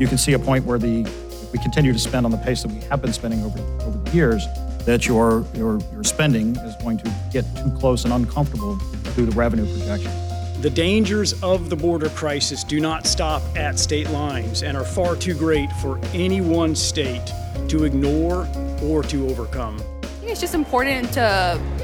you can see a point where the if we continue to spend on the pace that we have been spending over over the years, that your your your spending is going to get too close and uncomfortable to the revenue projection. The dangers of the border crisis do not stop at state lines and are far too great for any one state to ignore or to overcome. I think it's just important to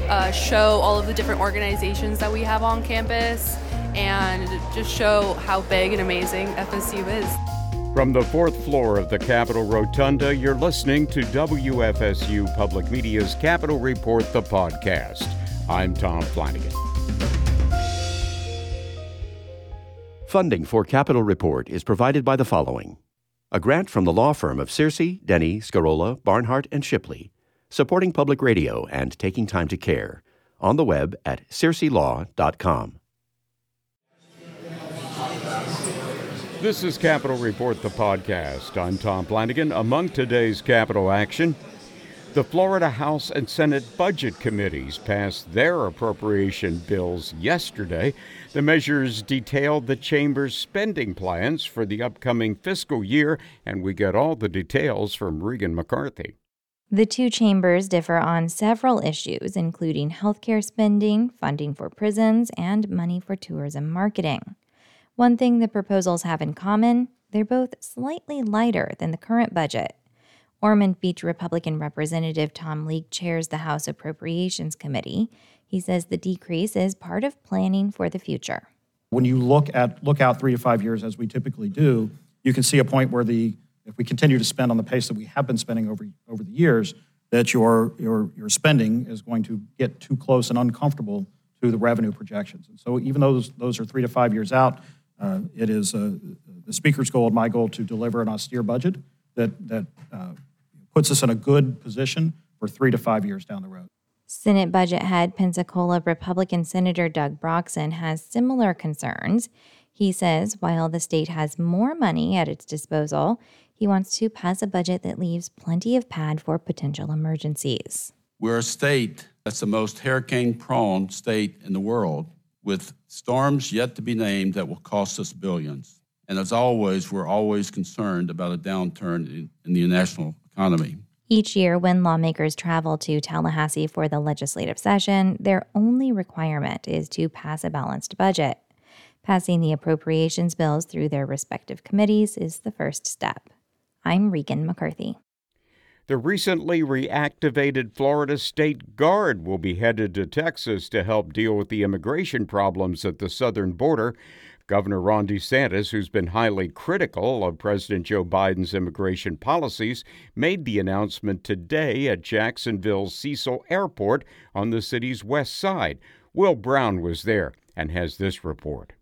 uh, show all of the different organizations that we have on campus and just show how big and amazing FSU is. From the fourth floor of the Capitol Rotunda, you're listening to WFSU Public Media's Capitol Report, the podcast. I'm Tom Flanagan. Funding for Capitol Report is provided by the following a grant from the law firm of Searcy, Denny, Scarola, Barnhart, and Shipley, supporting public radio and taking time to care. On the web at searcylaw.com. This is Capitol Report, the podcast. I'm Tom Flanagan. Among today's Capitol action, the Florida House and Senate Budget Committees passed their appropriation bills yesterday. The measures detailed the chamber's spending plans for the upcoming fiscal year, and we get all the details from Regan McCarthy. The two chambers differ on several issues, including healthcare spending, funding for prisons, and money for tourism marketing. One thing the proposals have in common they're both slightly lighter than the current budget. Ormond Beach Republican Representative Tom Leek chairs the House Appropriations Committee. He says the decrease is part of planning for the future. When you look at look out three to five years, as we typically do, you can see a point where the if we continue to spend on the pace that we have been spending over over the years, that your your your spending is going to get too close and uncomfortable to the revenue projections. And so, even though those, those are three to five years out, uh, it is uh, the speaker's goal and my goal to deliver an austere budget that that uh, puts us in a good position for three to five years down the road. Senate budget head Pensacola Republican Senator Doug Broxson has similar concerns. He says while the state has more money at its disposal, he wants to pass a budget that leaves plenty of pad for potential emergencies. We're a state that's the most hurricane prone state in the world, with storms yet to be named that will cost us billions. And as always, we're always concerned about a downturn in, in the national economy. Each year, when lawmakers travel to Tallahassee for the legislative session, their only requirement is to pass a balanced budget. Passing the appropriations bills through their respective committees is the first step. I'm Regan McCarthy. The recently reactivated Florida State Guard will be headed to Texas to help deal with the immigration problems at the southern border. Governor Ron DeSantis, who's been highly critical of President Joe Biden's immigration policies, made the announcement today at Jacksonville's Cecil Airport on the city's west side. Will Brown was there and has this report.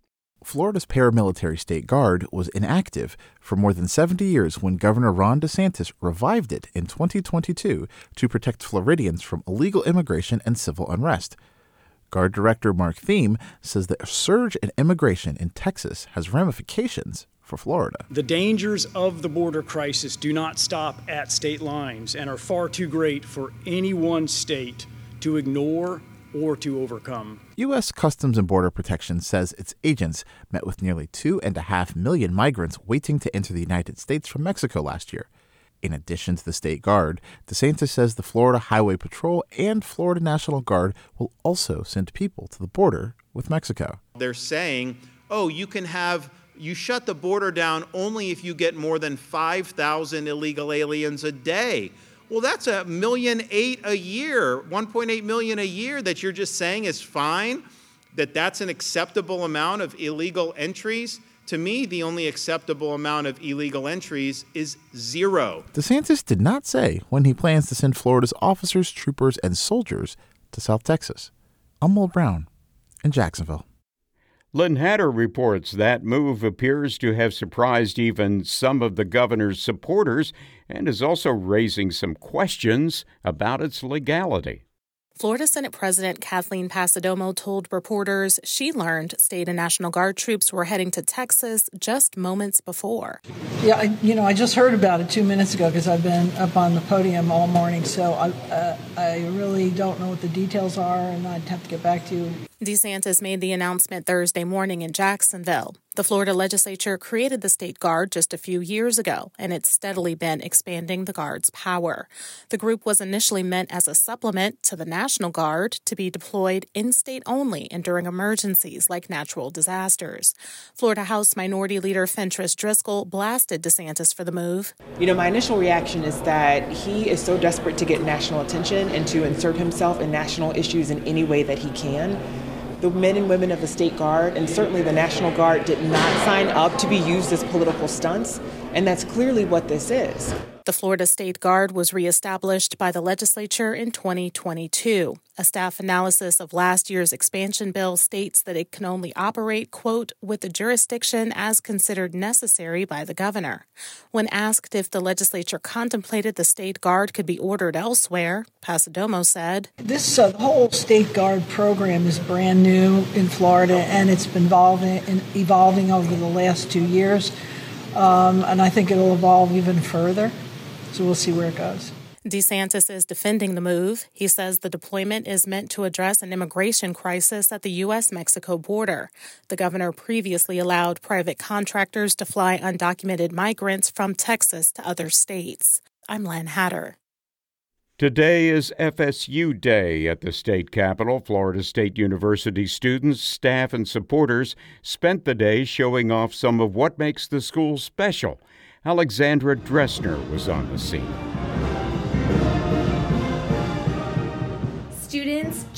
Florida's paramilitary state guard was inactive for more than 70 years when Governor Ron DeSantis revived it in 2022 to protect Floridians from illegal immigration and civil unrest. Guard Director Mark Thieme says that the surge in immigration in Texas has ramifications for Florida. The dangers of the border crisis do not stop at state lines and are far too great for any one state to ignore or to overcome. U.S. Customs and Border Protection says its agents met with nearly two and a half million migrants waiting to enter the United States from Mexico last year. In addition to the state guard, DeSantis says the Florida Highway Patrol and Florida National Guard will also send people to the border with Mexico. They're saying, oh, you can have, you shut the border down only if you get more than 5,000 illegal aliens a day. Well, that's a million eight a year, 1.8 million a year that you're just saying is fine, that that's an acceptable amount of illegal entries. To me, the only acceptable amount of illegal entries is zero. DeSantis did not say when he plans to send Florida's officers, troopers, and soldiers to South Texas. I'm Will Brown in Jacksonville. Lynn Hatter reports that move appears to have surprised even some of the governor's supporters and is also raising some questions about its legality. Florida Senate President Kathleen Passidomo told reporters she learned state and National Guard troops were heading to Texas just moments before. Yeah, I, you know, I just heard about it two minutes ago because I've been up on the podium all morning, so I, uh, I really don't know what the details are, and I'd have to get back to you. DeSantis made the announcement Thursday morning in Jacksonville. The Florida legislature created the state guard just a few years ago, and it's steadily been expanding the guard's power. The group was initially meant as a supplement to the National Guard to be deployed in state only and during emergencies like natural disasters. Florida House Minority Leader Fentrice Driskell blasted DeSantis for the move. You know, my initial reaction is that he is so desperate to get national attention and to insert himself in national issues in any way that he can the men and women of the State Guard and certainly the National Guard did not sign up to be used as political stunts, and that's clearly what this is. The Florida State Guard was reestablished by the legislature in 2022. A staff analysis of last year's expansion bill states that it can only operate, quote, with the jurisdiction as considered necessary by the governor. When asked if the legislature contemplated the State Guard could be ordered elsewhere, Passidomo said, This uh, whole State Guard program is brand new in Florida, and it's been evolving, evolving over the last two years. Um, and I think it'll evolve even further. So we'll see where it goes. DeSantis is defending the move. He says the deployment is meant to address an immigration crisis at the U.S. Mexico border. The governor previously allowed private contractors to fly undocumented migrants from Texas to other states. I'm Lynn Hatter. Today is FSU Day at the state capitol. Florida State University students, staff, and supporters spent the day showing off some of what makes the school special. Alexandra Dressner was on the scene.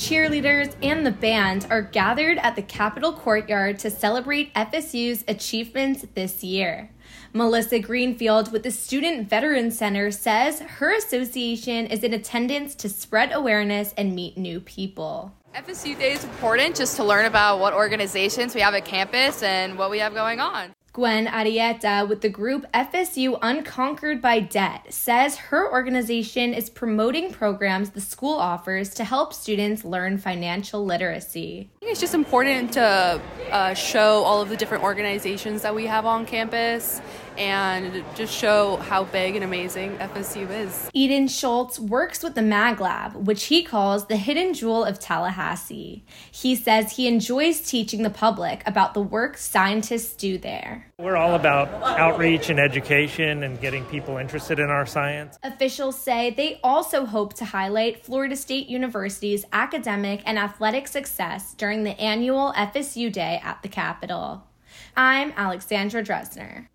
Cheerleaders, and the band are gathered at the Capitol courtyard to celebrate FSU's achievements this year. Melissa Greenfield with the Student Veteran Center says her association is in attendance to spread awareness and meet new people. FSU Day is important just to learn about what organizations we have at campus and what we have going on. Gwen Arieta with the group FSU Unconquered by Debt says her organization is promoting programs the school offers to help students learn financial literacy. I think it's just important to uh, show all of the different organizations that we have on campus and just show how big and amazing FSU is. Eden Schultz works with the Mag Lab, which he calls the hidden jewel of Tallahassee. He says he enjoys teaching the public about the work scientists do there. We're all about outreach and education and getting people interested in our science. Officials say they also hope to highlight Florida State University's academic and athletic success during the annual FSU Day at the Capitol. I'm Alexandra Dressner.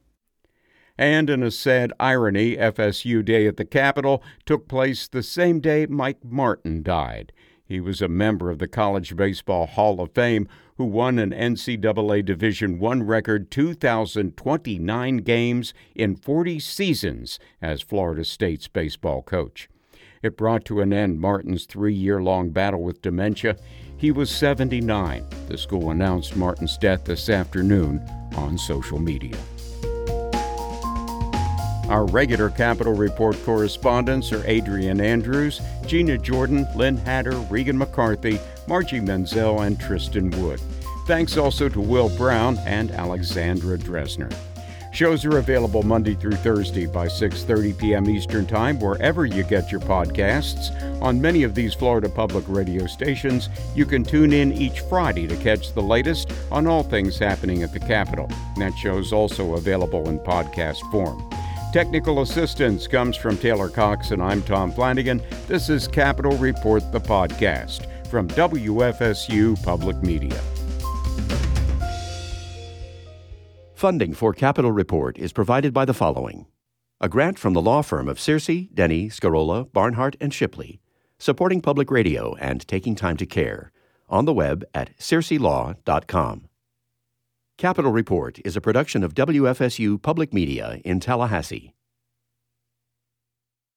And in a sad irony, FSU Day at the Capitol took place the same day Mike Martin died. He was a member of the College Baseball Hall of Fame who won an NCAA Division I record 2,029 games in 40 seasons as Florida State's baseball coach. It brought to an end Martin's three year long battle with dementia. He was 79. The school announced Martin's death this afternoon on social media. Our regular Capitol Report correspondents are Adrian Andrews, Gina Jordan, Lynn Hatter, Regan McCarthy, Margie Menzel, and Tristan Wood. Thanks also to Will Brown and Alexandra Dressner. Shows are available Monday through Thursday by 6:30 p.m. Eastern Time wherever you get your podcasts. On many of these Florida public radio stations, you can tune in each Friday to catch the latest on all things happening at the Capitol. That show's also available in podcast form. Technical assistance comes from Taylor Cox, and I'm Tom Flanagan. This is Capital Report, the podcast from WFSU Public Media. Funding for Capital Report is provided by the following a grant from the law firm of Searcy, Denny, Scarola, Barnhart, and Shipley, supporting public radio and taking time to care. On the web at searcylaw.com. Capitol Report is a production of WFSU Public Media in Tallahassee.